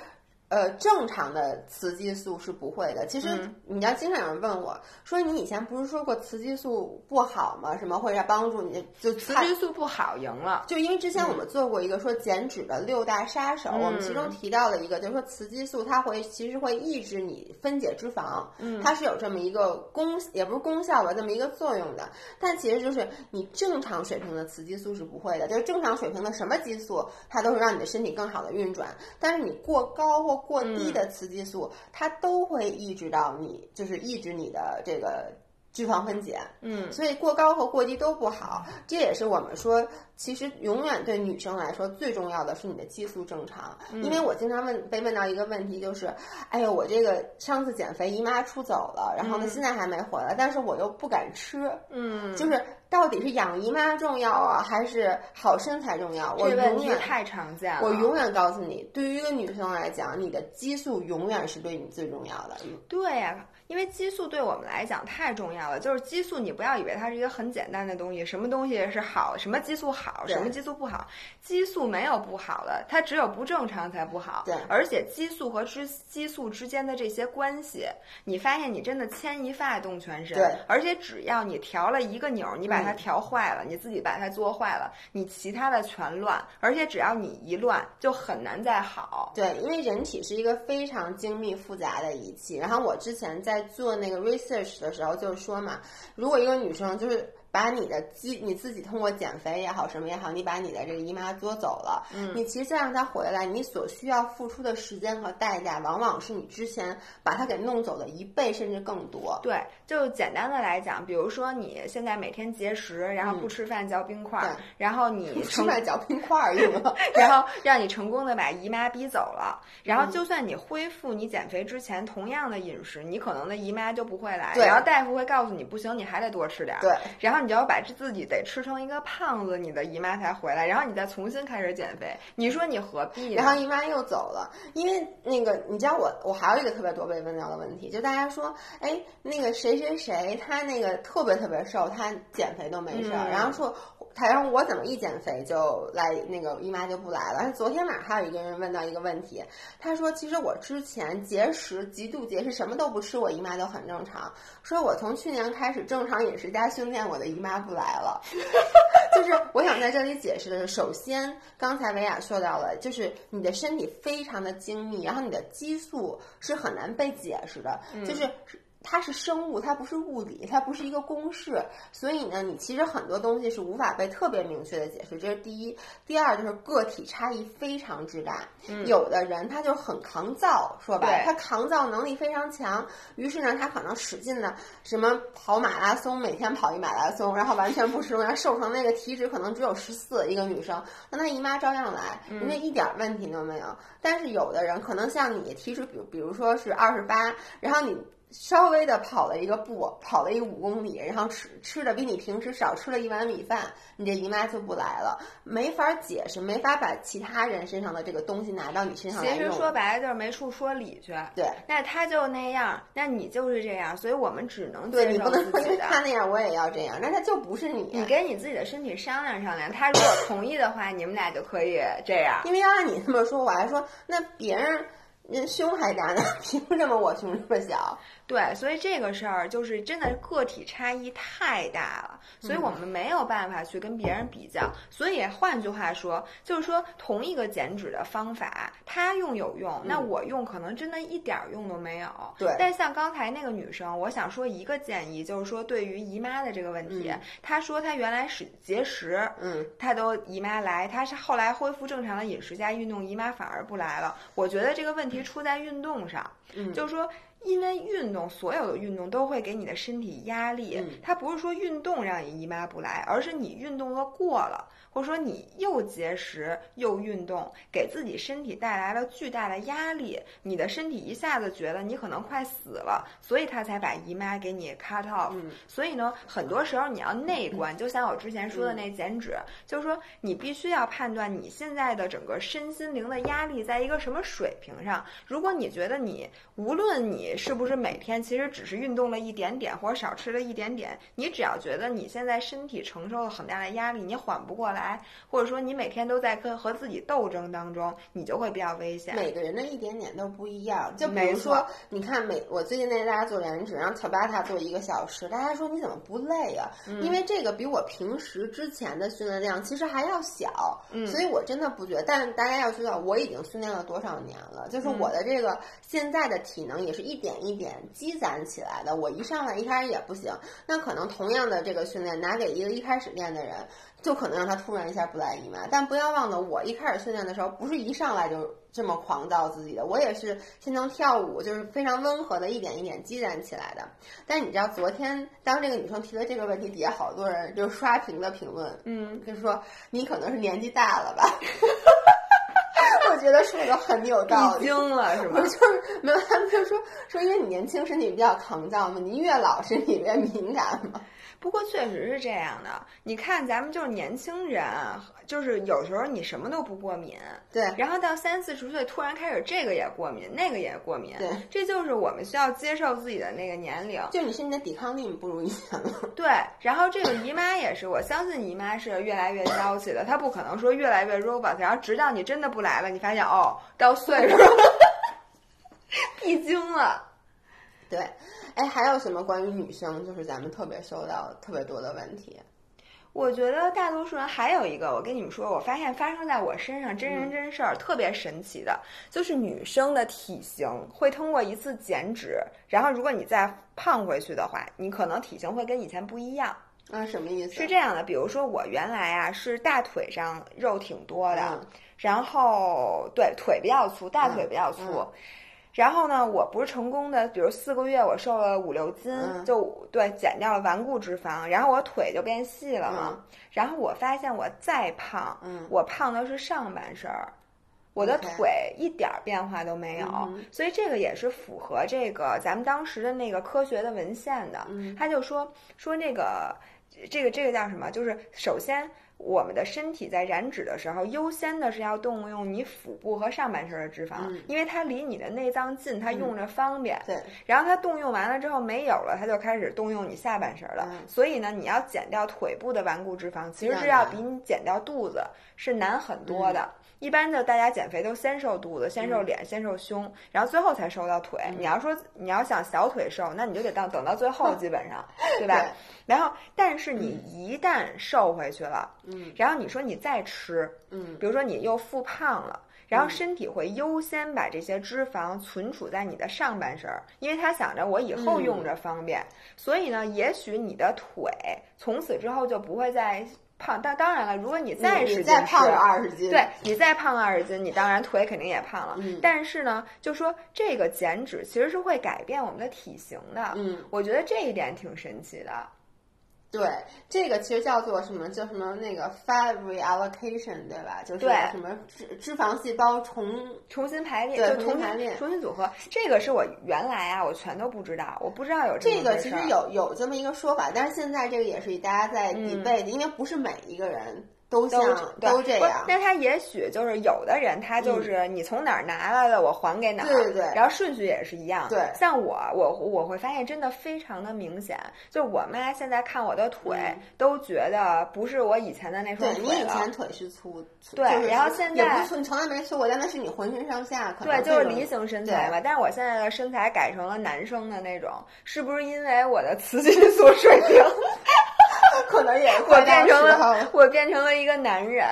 呃，正常的雌激素是不会的。其实你要经常有人问我，说你以前不是说过雌激素不好吗？什么会让帮助你？就雌激素不好，赢了。就因为之前我们做过一个说减脂的六大杀手，我们其中提到了一个，就是说雌激素它会其实会抑制你分解脂肪，它是有这么一个功，也不是功效吧，这么一个作用的。但其实就是你正常水平的雌激素是不会的，就是正常水平的什么激素，它都是让你的身体更好的运转。但是你过高或过低的雌激素，它都会抑制到你，就是抑制你的这个脂肪分解。嗯，所以过高和过低都不好。这也是我们说，其实永远对女生来说最重要的是你的激素正常。因为我经常问被问到一个问题，就是，哎呦，我这个上次减肥姨妈出走了，然后呢现在还没回来，但是我又不敢吃。嗯，就是。到底是养姨妈重要啊，还是好身材重要？我永远太常见了。我永远告诉你，对于一个女生来讲，你的激素永远是对你最重要的。对呀。因为激素对我们来讲太重要了，就是激素，你不要以为它是一个很简单的东西，什么东西是好，什么激素好，什么激素不好，激素没有不好的，它只有不正常才不好。对，而且激素和之激素之间的这些关系，你发现你真的牵一发动全身。对，而且只要你调了一个钮，你把它调坏了，你自己把它做坏了，你其他的全乱。而且只要你一乱，就很难再好。对，因为人体是一个非常精密复杂的仪器。然后我之前在。做那个 research 的时候，就是说嘛，如果一个女生就是。把你的肌你自己通过减肥也好什么也好，你把你的这个姨妈作走了，嗯，你其实再让她回来，你所需要付出的时间和代价，往往是你之前把她给弄走的一倍甚至更多。对，就简单的来讲，比如说你现在每天节食，然后不吃饭嚼冰块，然后你吃饭嚼冰块用了，然后让你成功的把姨妈逼走了，然后就算你恢复你减肥之前同样的饮食，你可能的姨妈就不会来，然后大夫会告诉你不行，你还得多吃点儿，对，然后。你就要把自己得吃成一个胖子，你的姨妈才回来，然后你再重新开始减肥。你说你何必？然后姨妈又走了，因为那个你知道我，我还有一个特别多被问到的问题，就大家说，哎，那个谁谁谁他那个特别特别瘦，他减肥都没事儿，然后说。他然后我怎么一减肥就来那个姨妈就不来了？昨天晚上还有一个人问到一个问题，他说其实我之前节食极度节食，什么都不吃，我姨妈都很正常。说我从去年开始正常饮食加训练，我的姨妈不来了。就是我想在这里解释的是，首先刚才维亚说到了，就是你的身体非常的精密，然后你的激素是很难被解释的，就是。它是生物，它不是物理，它不是一个公式，所以呢，你其实很多东西是无法被特别明确的解释，这是第一。第二就是个体差异非常之大，有的人他就很抗造，说白了，他抗造能力非常强，于是呢，他可能使劲的什么跑马拉松，每天跑一马拉松，然后完全不吃东西，瘦成那个体脂可能只有十四，一个女生，那她姨妈照样来，人家一点问题都没有。但是有的人可能像你体脂，比比如说是二十八，然后你。稍微的跑了一个步，跑了一五公里，然后吃吃的比你平时少吃了一碗米饭，你这姨妈就不来了，没法解释，没法把其他人身上的这个东西拿到你身上来其实说白了就是没处说理去。对，那他就那样，那你就是这样，所以我们只能对你不能说因为他那样我也要这样，那他就不是你。你跟你自己的身体商量商量，他如果同意的话，你们俩就可以这样。因为要按你这么说，我还说那别人。人胸还大呢，凭什么我胸这么小？对，所以这个事儿就是真的个体差异太大了，所以我们没有办法去跟别人比较。所以换句话说，就是说同一个减脂的方法，他用有用，那我用可能真的一点用都没有。对。但像刚才那个女生，我想说一个建议，就是说对于姨妈的这个问题，她说她原来是节食，嗯，她都姨妈来，她是后来恢复正常的饮食加运动，姨妈反而不来了。我觉得这个问题出在运动上，嗯，就是说。因为运动，所有的运动都会给你的身体压力。它不是说运动让你姨妈不来，而是你运动的过了。或者说你又节食又运动，给自己身体带来了巨大的压力，你的身体一下子觉得你可能快死了，所以他才把姨妈给你 cut off。所以呢，很多时候你要内观，就像我之前说的那减脂，就是说你必须要判断你现在的整个身心灵的压力在一个什么水平上。如果你觉得你无论你是不是每天其实只是运动了一点点或者少吃了一点点，你只要觉得你现在身体承受了很大的压力，你缓不过来。来，或者说你每天都在跟和自己斗争当中，你就会比较危险。每个人的一点点都不一样，就比如说，你看每我最近带大家做燃脂，让 Tabata 做一个小时，大家说你怎么不累啊？因为这个比我平时之前的训练量其实还要小，所以我真的不觉得。但大家要知道，我已经训练了多少年了，就是我的这个现在的体能也是一点一点积攒起来的。我一上来一开始也不行，那可能同样的这个训练拿给一个一开始练的人。就可能让他突然一下不来姨妈，但不要忘了，我一开始训练的时候不是一上来就这么狂躁自己的，我也是先从跳舞，就是非常温和的一点一点积攒起来的。但你知道，昨天当这个女生提了这个问题，底下好多人就刷屏的评论，嗯，就说你可能是年纪大了吧。我觉得说的很有道理，惊了是吧？就是没有，他们就说说因为你年轻，身体比较抗造嘛，你越老身体越敏感嘛。不过确实是这样的，你看咱们就是年轻人，就是有时候你什么都不过敏，对，然后到三四十岁突然开始这个也过敏，那个也过敏，对，这就是我们需要接受自己的那个年龄，就你身体的抵抗力不如以前了。对，然后这个姨妈也是，我相信姨妈是越来越娇气的，她不可能说越来越 robot，然后直到你真的不来了，你发现哦，到岁数闭 经了，对。哎，还有什么关于女生，就是咱们特别收到特别多的问题？我觉得大多数人还有一个，我跟你们说，我发现发生在我身上真人真事儿，特别神奇的，就是女生的体型会通过一次减脂，然后如果你再胖回去的话，你可能体型会跟以前不一样。啊，什么意思？是这样的，比如说我原来啊是大腿上肉挺多的，然后对腿比较粗，大腿比较粗。然后呢，我不是成功的，比如四个月我瘦了五六斤，就对减掉了顽固脂肪，然后我腿就变细了嘛。然后我发现我再胖，我胖的是上半身儿，我的腿一点变化都没有，所以这个也是符合这个咱们当时的那个科学的文献的。他就说说那个这个这个叫什么？就是首先。我们的身体在燃脂的时候，优先的是要动用你腹部和上半身的脂肪，因为它离你的内脏近，它用着方便。对。然后它动用完了之后没有了，它就开始动用你下半身了。所以呢，你要减掉腿部的顽固脂肪，其实是要比你减掉肚子是难很多的。一般就大家减肥都先瘦肚子，先瘦脸，先瘦胸，然后最后才瘦到腿。你要说你要想小腿瘦，那你就得到等到最后，基本上，对吧？然后，但是你一旦瘦回去了，嗯，然后你说你再吃，嗯，比如说你又复胖了，然后身体会优先把这些脂肪存储在你的上半身，因为他想着我以后用着方便，所以呢，也许你的腿从此之后就不会再。胖，但当然了，如果你再使劲胖二十斤，对你再胖个二十斤，你当然腿肯定也胖了。但是呢，就说这个减脂其实是会改变我们的体型的。嗯，我觉得这一点挺神奇的。对，这个其实叫做什么？叫什么？那个 fat reallocation，对吧？就是什么脂脂肪细胞重重新排列，对，重新排列，重新组合。这个是我原来啊，我全都不知道，我不知道有这个。其实有有这么一个说法，但是现在这个也是大家在 debate，因为不是每一个人。都像都这样，那他也许就是有的人，他就是你从哪儿拿来的，我还给哪儿。对对对。然后顺序也是一样。对。像我，我我会发现真的非常的明显，就我妈现在看我的腿，都觉得不是我以前的那双腿了。对你以前腿是粗，对，然后现在也不粗，你从来没粗过，但那是你浑身上下可能。对，就是梨形身材嘛。但是我现在的身材改成了男生的那种，是不是因为我的雌激素 水平？可能也我变成了我变成了一个男人。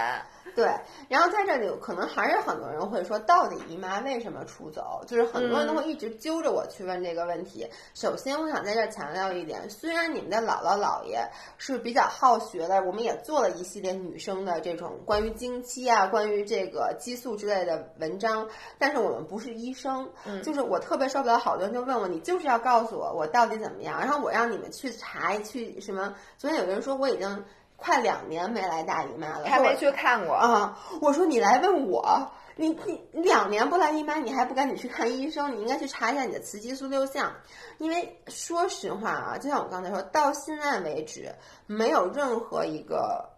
对，然后在这里可能还是很多人会说，到底姨妈为什么出走？就是很多人都会一直揪着我去问这个问题。首先，我想在这强调一点，虽然你们的姥姥姥爷是比较好学的，我们也做了一系列女生的这种关于经期啊、关于这个激素之类的文章，但是我们不是医生。嗯，就是我特别受不了，好多人就问我，你就是要告诉我我到底怎么样，然后我让你们去查去什么。昨天有人说我已经。快两年没来大姨妈了，还没去看过啊！我说你来问我，你你两年不来姨妈，你还不赶紧去看医生？你应该去查一下你的雌激素六项，因为说实话啊，就像我刚才说到现在为止，没有任何一个。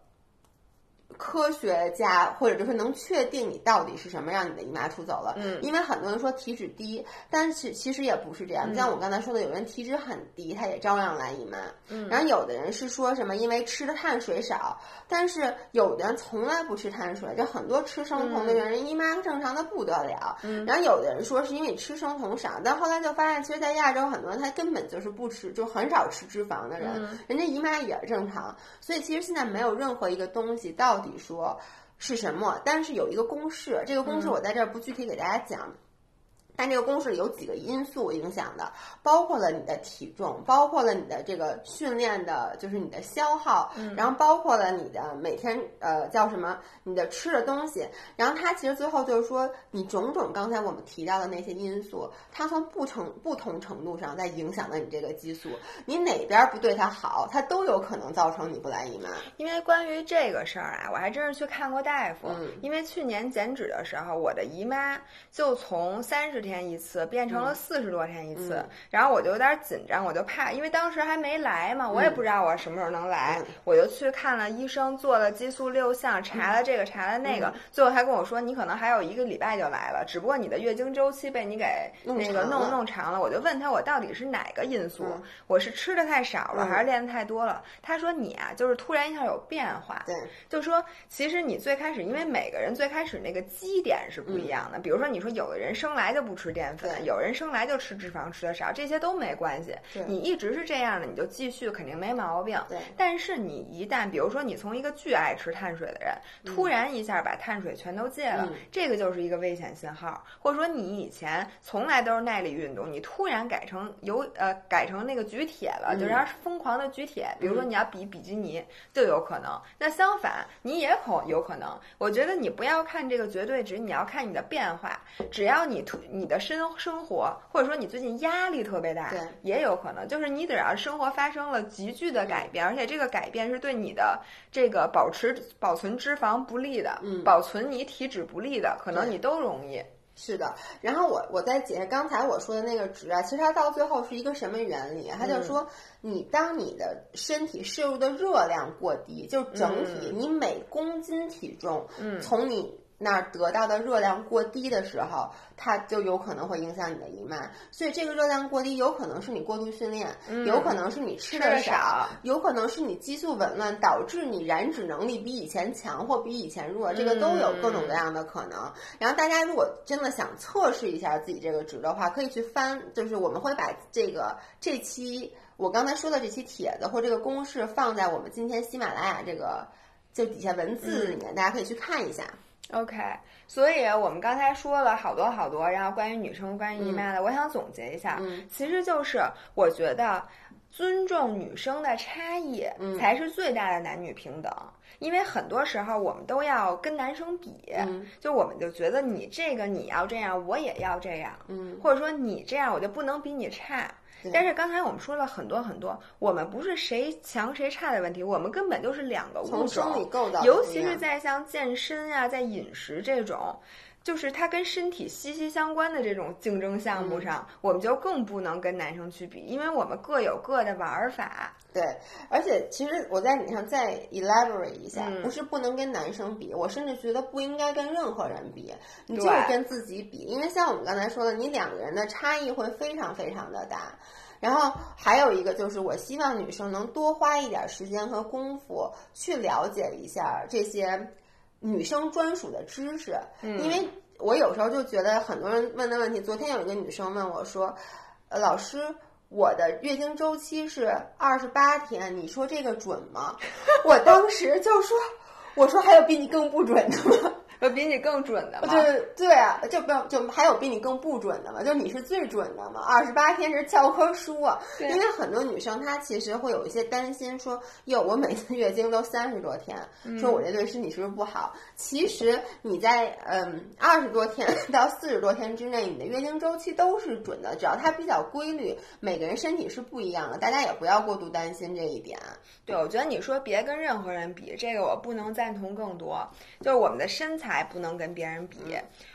科学家或者就是能确定你到底是什么让你的姨妈出走了，嗯，因为很多人说体脂低，但是其实也不是这样。像我刚才说的，有人体脂很低，他也照样来姨妈，嗯，然后有的人是说什么因为吃的碳水少，但是有的人从来不吃碳水，就很多吃生酮的人姨妈正常的不得了，嗯，然后有的人说是因为你吃生酮少，但后来就发现，其实，在亚洲很多人他根本就是不吃，就很少吃脂肪的人，人家姨妈也是正常，所以其实现在没有任何一个东西到。底说是什么？但是有一个公式，这个公式我在这儿不具体给大家讲。但这个公式有几个因素影响的，包括了你的体重，包括了你的这个训练的，就是你的消耗，然后包括了你的每天呃叫什么，你的吃的东西，然后它其实最后就是说，你种种刚才我们提到的那些因素，它从不成不同程度上在影响了你这个激素，你哪边不对它好，它都有可能造成你不来姨妈。因为关于这个事儿啊，我还真是去看过大夫，因为去年减脂的时候，我的姨妈就从三十。天一次变成了四十多天一次，然后我就有点紧张，我就怕，因为当时还没来嘛，我也不知道我什么时候能来，我就去看了医生，做了激素六项，查了这个查了那个，最后他跟我说你可能还有一个礼拜就来了，只不过你的月经周期被你给那个弄弄长了。我就问他我到底是哪个因素，我是吃的太少了还是练的太多了？他说你啊就是突然一下有变化，对，就说其实你最开始因为每个人最开始那个基点是不一样的，比如说你说有的人生来就不。吃淀粉，有人生来就吃脂肪，吃的少，这些都没关系。你一直是这样的，你就继续，肯定没毛病。对。但是你一旦，比如说你从一个巨爱吃碳水的人，突然一下把碳水全都戒了，这个就是一个危险信号。或者说你以前从来都是耐力运动，你突然改成有呃改成那个举铁了，就是疯狂的举铁。比如说你要比比基尼，就有可能。那相反，你也可有可能。我觉得你不要看这个绝对值，你要看你的变化。只要你突你。你的生生活，或者说你最近压力特别大，对，也有可能，就是你只要生活发生了急剧的改变，而且这个改变是对你的这个保持保存脂肪不利的，嗯，保存你体脂不利的，可能你都容易。是的，然后我我再解释刚才我说的那个值啊，其实它到最后是一个什么原理？它就是说，你当你的身体摄入的热量过低，就整体你每公斤体重，嗯，从你。那儿得到的热量过低的时候，它就有可能会影响你的姨妈。所以这个热量过低，有可能是你过度训练，有可能是你吃的少，有可能是你激素紊乱导致你燃脂能力比以前强或比以前弱，这个都有各种各样的可能。然后大家如果真的想测试一下自己这个值的话，可以去翻，就是我们会把这个这期我刚才说的这期帖子或这个公式放在我们今天喜马拉雅这个就底下文字里面，大家可以去看一下。OK，所以我们刚才说了好多好多，然后关于女生、关于姨妈的，我想总结一下，其实就是我觉得尊重女生的差异才是最大的男女平等，因为很多时候我们都要跟男生比，就我们就觉得你这个你要这样，我也要这样，嗯，或者说你这样我就不能比你差。但是刚才我们说了很多很多，我们不是谁强谁差的问题，我们根本就是两个物种，尤其是在像健身啊，在饮食这种，就是它跟身体息息相关的这种竞争项目上，我们就更不能跟男生去比，因为我们各有各的玩法。对，而且其实我在你上再 elaborate 一下，不是不能跟男生比，我甚至觉得不应该跟任何人比，你就是跟自己比，因为像我们刚才说的，你两个人的差异会非常非常的大。然后还有一个就是，我希望女生能多花一点时间和功夫去了解一下这些女生专属的知识，因为我有时候就觉得很多人问的问题，昨天有一个女生问我说：“呃，老师。”我的月经周期是二十八天，你说这个准吗？我当时就说，我说还有比你更不准的吗？有比你更准的吗？对对啊，就不就还有比你更不准的吗？就你是最准的吗？二十八天是教科书啊！因为很多女生她其实会有一些担心，说哟，我每次月经都三十多天，说我这对身体是不是不好？其实你在嗯二十多天 到四十多天之内，你的月经周期都是准的，只要它比较规律。每个人身体是不一样的，大家也不要过度担心这一点。对，我觉得你说别跟任何人比，这个我不能赞同更多。就是我们的身材。还不能跟别人比，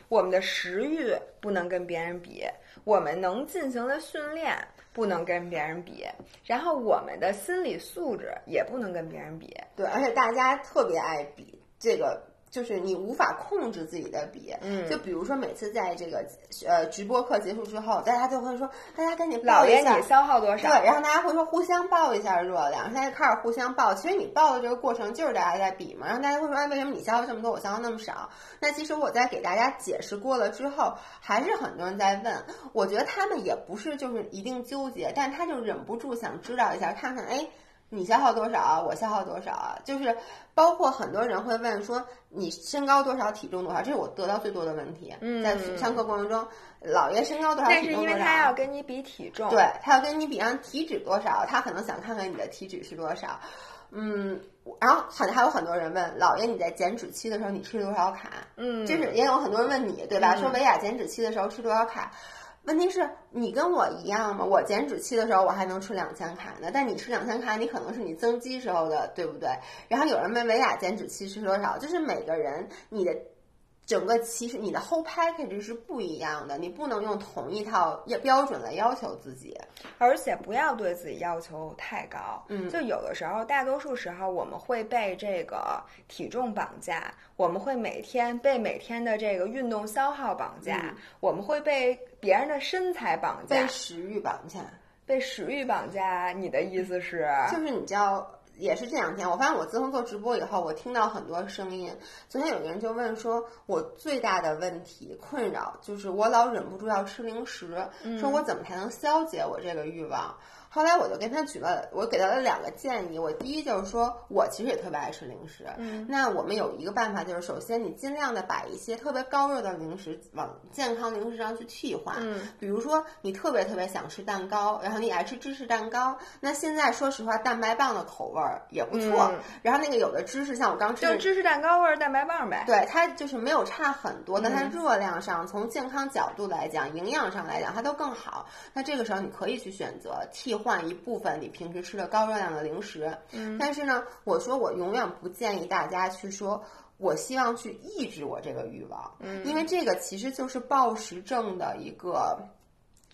我们的食欲不能跟别人比，我们能进行的训练不能跟别人比，然后我们的心理素质也不能跟别人比。对，而且大家特别爱比这个。就是你无法控制自己的比，嗯，就比如说每次在这个呃直播课结束之后，大家就会说，大家赶紧老爷你消耗多少？对，然后大家会说互相报一下热量，现在开始互相报。其实你报的这个过程就是大家在比嘛。然后大家会说，哎，为什么你消耗这么多，我消耗那么少？那其实我在给大家解释过了之后，还是很多人在问。我觉得他们也不是就是一定纠结，但他就忍不住想知道一下，看看哎。你消耗多少啊？我消耗多少啊？就是包括很多人会问说你身高多少，体重多少？这是我得到最多的问题。在上课过程中，姥爷身高多少，体重多少？但是因为他要跟你比体重，对他要跟你比，上体脂多少？他可能想看看你的体脂是多少。嗯，然后很还有很多人问姥爷你在减脂期的时候你吃多少卡？嗯，就是也有很多人问你对吧？说维亚减脂期的时候吃多少卡？问题是你跟我一样吗？我减脂期的时候我还能吃两千卡呢，但你吃两千卡，你可能是你增肌时候的，对不对？然后有人问维亚减脂期吃多少？就是每个人你的。整个其实你的 whole package 是不一样的，你不能用同一套要标准来要求自己，而且不要对自己要求太高。嗯，就有的时候，大多数时候我们会被这个体重绑架，我们会每天被每天的这个运动消耗绑架，我们会被别人的身材绑架，被食欲绑架，被食欲绑架。你的意思是？就是你知道。也是这两天，我发现我自从做直播以后，我听到很多声音。昨天有个人就问说，我最大的问题困扰就是我老忍不住要吃零食，说我怎么才能消解我这个欲望？后来我就跟他举了，我给他了两个建议。我第一就是说，我其实也特别爱吃零食。嗯，那我们有一个办法，就是首先你尽量的把一些特别高热的零食往健康零食上去替换。嗯，比如说你特别特别想吃蛋糕，然后你爱吃芝士蛋糕。那现在说实话，蛋白棒的口味儿也不错。嗯然后那个有的芝士，像我刚吃的就是芝士蛋糕味儿蛋白棒呗。对它就是没有差很多，但它嗯热量上，从健康角度来讲，营养上来讲，它都更好。那这个时候你可以去选择替换一部分你平时吃的高热量的零食。嗯，但是呢，我说我永远不建议大家去说。我希望去抑制我这个欲望，嗯因为这个其实就是暴食症的一个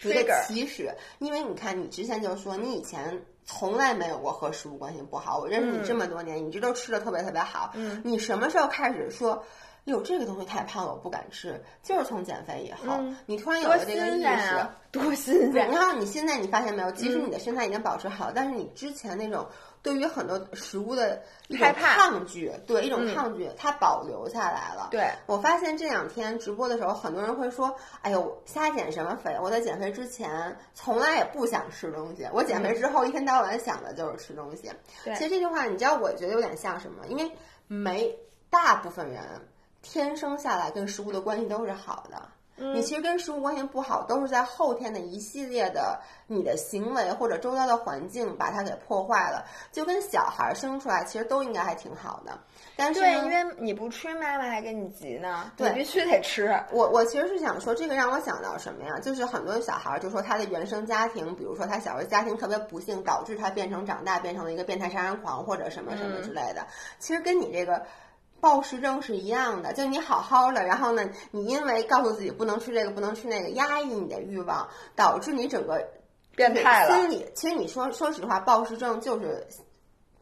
一个起始。因为你看，你之前就说你以前从来没有过和食物关系不好，我认识你这么多年，你一直都吃的特别特别好。嗯，你什么时候开始说？哟，这个东西太胖了，我不敢吃。就是从减肥以后，嗯你突然有了这个意识，啊！多新对，鲜！然后你现在你发现没有，即使你的身材已经保持好，但是你之前那种对于很多食物的一种害怕抗拒，对一种嗯抗拒，它保留下来了。对，我发现这两天直播的时候，很多人会说：“哎呦，瞎减什么肥？我在减肥之前从来也不想吃东西，我减肥之后一天到晚想的就是吃东西。对其实这句话，你知道，我觉得有点像什么？因为没大部分人天生下来跟食物的关系都是好的。嗯你其实跟食物关系不好，都是在后天的一系列的你的行为或者周遭的环境把它给破坏了。就跟小孩生出来，其实都应该还挺好的。但是对，因为你不吃，妈妈还跟你急呢，你对必须得吃。我我其实是想说，这个让我想到什么呀？就是很多小孩儿就说他的原生家庭，比如说他小时候家庭特别不幸，导致他变成长大变成了一个变态杀人狂或者什么什么之类的。其实跟你这个。暴食症是一样的，就你好好的，然后呢，你因为告诉自己不能吃这个，不能吃那个，压抑你的欲望，导致你整个变态了。心理，其实你说说实话，暴食症就是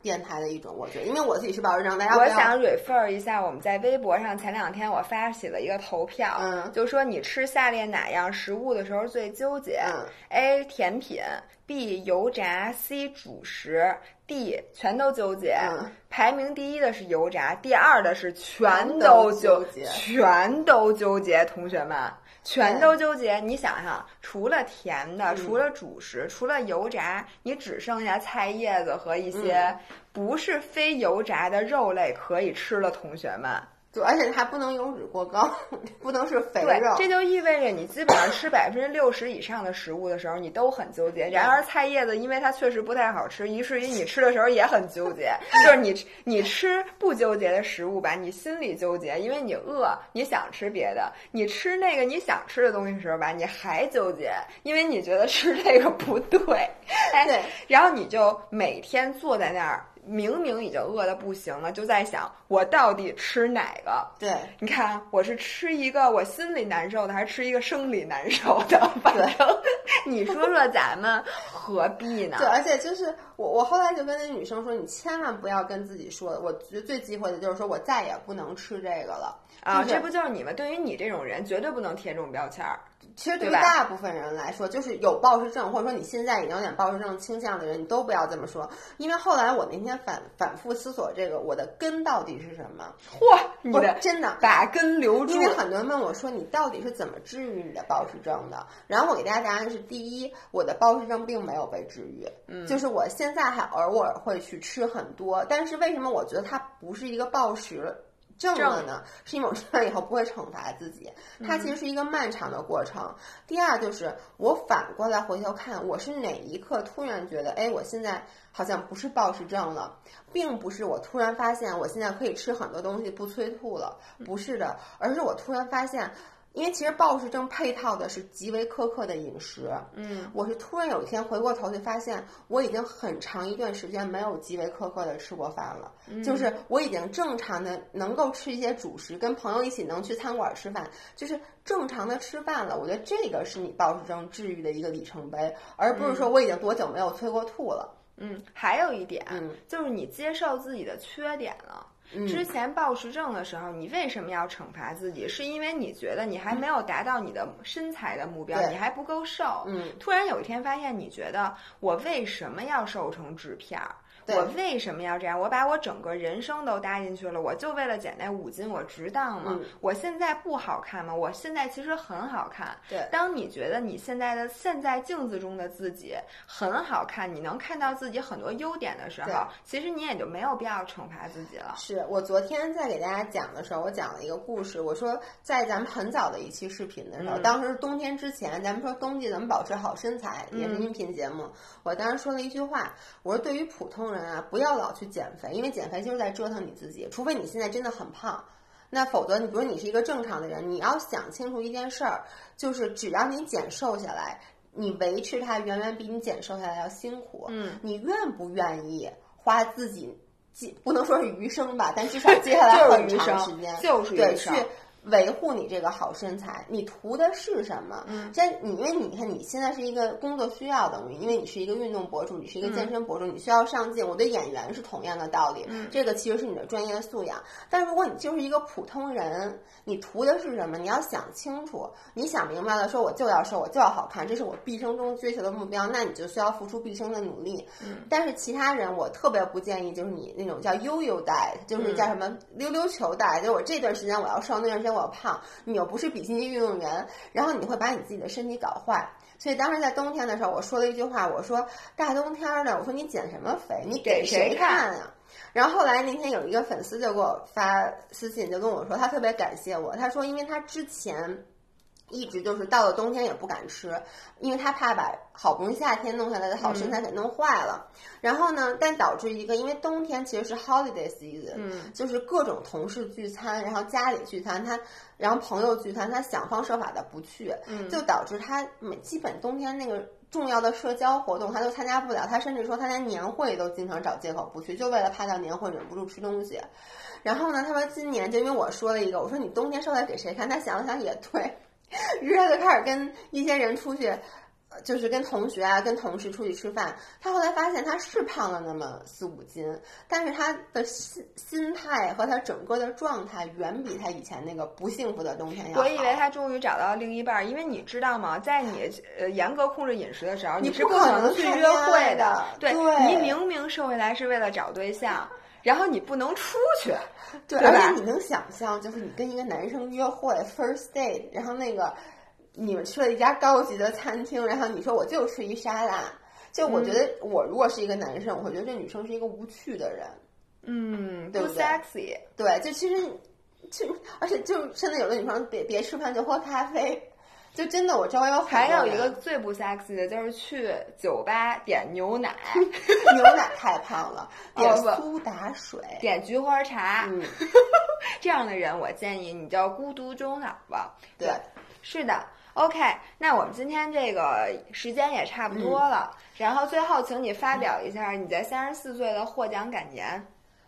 变态的一种，我觉得，因为我自己是暴食症，大家我想 refer 一下，我们在微博上前两天我发起了一个投票，嗯。就说你吃下列哪样食物的时候最纠结、嗯。A 甜品，B 油炸，C 主食，D 全都纠结。嗯排名第一的是油炸，第二的是全全都都纠纠结全都纠结，同学们。全都纠结，你想想，除了甜嗯的，除了主食，除了油炸，你只剩下菜叶子和一些嗯不是非油炸的肉类可以吃了，同学们。对，而且它不能油脂过高，不能是肥肉，。这就意味着你基本上吃百分之六十以上的食物的时候，你都很纠结。然而菜叶子，因为它确实不太好吃，于是于你吃的时候也很纠结。就是你你吃不纠结的食物吧，你心里纠结，因为你饿，你想吃别的；你吃那个你想吃的东西的时候吧，你还纠结，因为你觉得吃这个不对。哎，对然后你就每天坐在那儿。明明已经饿的不行了，就在想我到底吃哪个？对，你看，我是吃一个我心里难受的，还是吃一个生理难受的？反正你说说咱们何必呢？对，而且就是我，我后来就跟那女生说，你千万不要跟自己说，我觉得最忌讳的就是说我再也不能吃这个了。啊，这不就是你们对于你这种人绝对不能贴这种标签儿。其实对于大部分人来说，就是有暴食症，或者说你现在已经有点暴食症倾向的人，你都不要这么说。因为后来我那天反反复思索这个，我的根到底是什么？嚯，你的真的，把根留住因为很多人问我说你到底是怎么治愈你的暴食症的？然后我给大家答案是：第一，我的暴食症并没有被治愈，嗯，就是我现在还偶尔会去吃很多，但是为什么我觉得它不是一个暴食？症了呢，是因为我吃完以后不会惩罚自己，它其实是一个漫长的过程。第二就是我反过来回头看，我是哪一刻突然觉得，哎，我现在好像不是暴食症了，并不是我突然发现我现在可以吃很多东西不催吐了，不是的，而是我突然发现。因为其实暴食症配套的是极为苛刻的饮食，嗯，我是突然有一天回过头去发现，我已经很长一段时间没有极为苛刻的吃过饭了，就是我已经正常的能够吃一些主食，跟朋友一起能去餐馆吃饭，就是正常的吃饭了。我觉得这个是你暴食症治愈的一个里程碑，而不是说我已经多久没有催过吐了。嗯，还有一点、嗯就是你接受自己的缺点了。之前暴食症的时候，你为什么要惩罚自己？是因为你觉得你还没有达到你的身材的目标，对你还不够瘦。嗯，突然有一天发现，你觉得我为什么要瘦成纸片儿？对我为什么要这样？我把我整个人生都搭进去了，我就为了减那五斤，我值当吗？嗯我现在不好看吗？我现在其实很好看。对当你觉得你现在的现在镜子中的自己很好看，你能看到自己很多优点的时候，其实你也就没有必要惩罚自己了。是我昨天在给大家讲的时候，我讲了一个故事。我说，在咱们很早的一期视频的时候，嗯当时是冬天之前，咱们说冬季怎么保持好身材，也是音频节目。我当时说了一句话，我说对于普通生人啊，不要老去减肥，因为减肥就是在折腾你自己。除非你现在真的很胖，那否则你比如你是一个正常的人，你要想清楚一件事儿，就是只要你减瘦下来，你维持它远远比你减瘦下来要辛苦。嗯，你愿不愿意花自己，不能说是余生吧，但至少 接下来很长时间，就是对去。维护你这个好身材，你图的是什么？嗯，这你因为你看你现在是一个工作需要的，因为你是一个运动博主，你是一个健身博主，你需要上镜。我对演员是同样的道理，嗯，这个其实是你的专业素养。但如果你就是一个普通人，你图的是什么？你要想清楚，你想明白了，说我就要瘦，我就要好看，这是我毕生中追求的目标，那你就需要付出毕生的努力。嗯，但是其他人，我特别不建议，就是你那种叫悠悠带，就是叫什么溜溜球带，就我这段时间我要瘦，那段时间我胖。你又不是比基尼运动员，然后你会把你自己的身体搞坏。所以当时在冬天的时候，我说了一句话，我说大冬天的，我说你减什么肥？你给谁看啊？然后后来那天有一个粉丝就给我发私信，就跟我说他特别感谢我，他说因为他之前。一直就是到了冬天也不敢吃，因为他怕把好不容易夏天弄下来的好身材给弄坏了。然后呢，但导致一个，因为冬天其实是 holiday season，嗯，就是各种同事聚餐，然后家里聚餐，他然后朋友聚餐，他想方设法的不去，嗯，就导致他每基本冬天那个重要的社交活动他都参加不了。他甚至说他连年会都经常找借口不去，就为了怕到年会忍不住吃东西。然后呢，他说今年就因为我说了一个，我说你冬天瘦来给谁看？他想了想也对。于是他就开始跟一些人出去，就是跟同学啊、跟同事出去吃饭。他后来发现他是胖了那么四五斤，但是他的心心态和他整个的状态远比他以前那个不幸福的冬天要好。我以为他终于找到另一半，因为你知道吗？在你呃严格控制饮食的时候，你是不可能去约会的。对，对你明明瘦下来是为了找对象。然后你不能出去，对，而且你能想象，就是你跟一个男生约会，first date，然后那个你们去了一家高级的餐厅，然后你说我就吃一沙拉，就我觉得我如果是一个男生，我会觉得这女生是一个无趣的人，嗯，对不 sexy，对，就其实就而且就现在有的女生别别吃饭就喝咖啡。就真的，我周围有还有一个 最不 sexy 的，就是去酒吧点牛奶，牛奶太胖了，点苏打水，点菊花茶，嗯，这样的人，我建议你叫孤独终老吧。对，是的，OK，那我们今天这个时间也差不多了，然后最后请你发表一下你在三十四岁的获奖感言。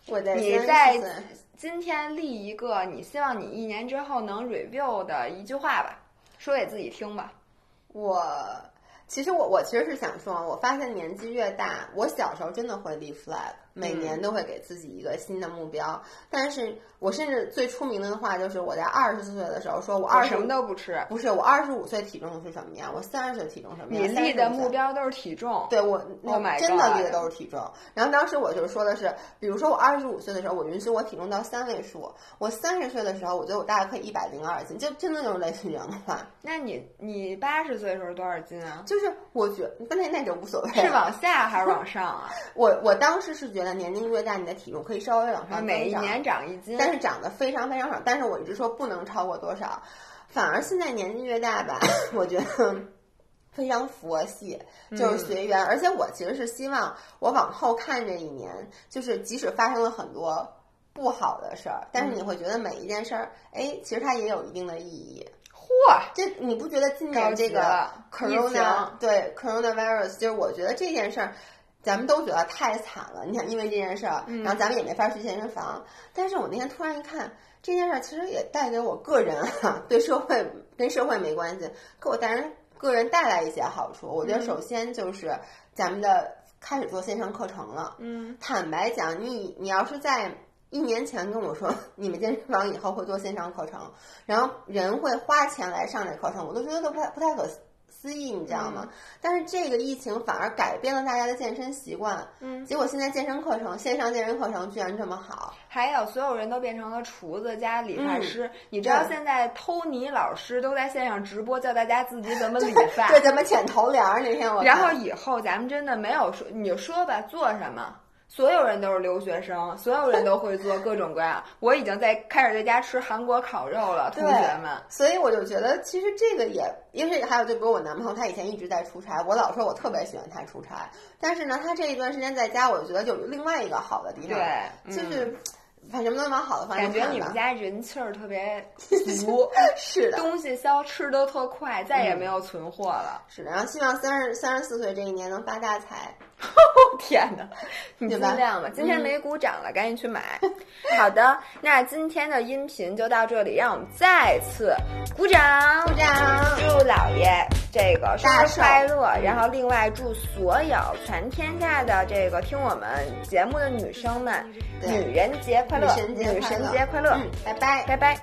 我在你在今天立一个你希望你一年之后能 review 的一句话吧。说给自己听吧，我其实我我其实是想说，我发现年纪越大，我小时候真的会立 flag。每年都会给自己一个新的目标，但是我甚至最出名的话就是我在二十四岁的时候说，我二什么都不吃，不是我二十五岁体重是什么样，我三十岁体重什么样？你立的目标都是体重，对我真的立的都是体重。然后当时我就说的是，比如说我二十五岁的时候，我允许我体重到三位数；我三十岁的时候，我觉得我大概可以一百零二斤，就真的就是类似于这样的话。那你你八十岁的时候多少斤啊？就是我觉得那那就无所谓，是往下还是往 上啊？我我当时是觉得年龄越大。你的体重可以稍微往上每一年长一斤，但是长得非常非常少。但是我一直说不能超过多少，反而现在年纪越大吧，我觉得非常佛系，就是随缘。而且我其实是希望我往后看这一年，就是即使发生了很多不好的事儿，但是你会觉得每一件事儿，哎，其实它也有一定的意义。嚯，这你不觉得今年这个 corona 对 coronavirus，就是我觉得这件事儿。咱们都觉得太惨了，你想，因为这件事儿，然后咱们也没法去健身房。但是我那天突然一看，这件事儿其实也带给我个人哈，对社会跟社会没关系，给我带人个人带来一些好处。我觉得首先就是咱们的开始做线上课程了。嗯，坦白讲，你你要是在一年前跟我说 你们健身房以后会做线上课程，然后人会花钱来上这课程，我都觉得都不太不太可。思议，你知道吗？但是这个疫情反而改变了大家的健身习惯。嗯，结果现在健身课程、线上健身课程居然这么好。还有，所有人都变成了厨子加理发师。你知道现在托尼老师都在线上直播，教大家自己怎么理发，对，怎么剪头帘儿。那天我。然后以后咱们真的没有说，你就说吧，做什么。所有人都是留学生，所有人都会做各种各样。我已经在开始在家吃韩国烤肉了，同学们。所以我就觉得，其实这个也，因为还有就比如我男朋友，他以前一直在出差，我老说我特别喜欢他出差，但是呢，他这一段时间在家，我就觉得有另外一个好的地方，对，就是。反正都往好的方向感觉你们家人气儿特别足，是的，东西消吃的特快，再也没有存货了。是的，然后希望三十三十四岁这一年能发大财。天哪，你尽量吧。今天没鼓掌了，赶紧去买。好的，那今天的音频就到这里，让我们再次鼓掌，鼓掌，祝老爷这个生日快乐。然后另外祝所有全天下的这个听我们节目的女生们，女人节快乐，女神节快乐。拜拜，拜拜。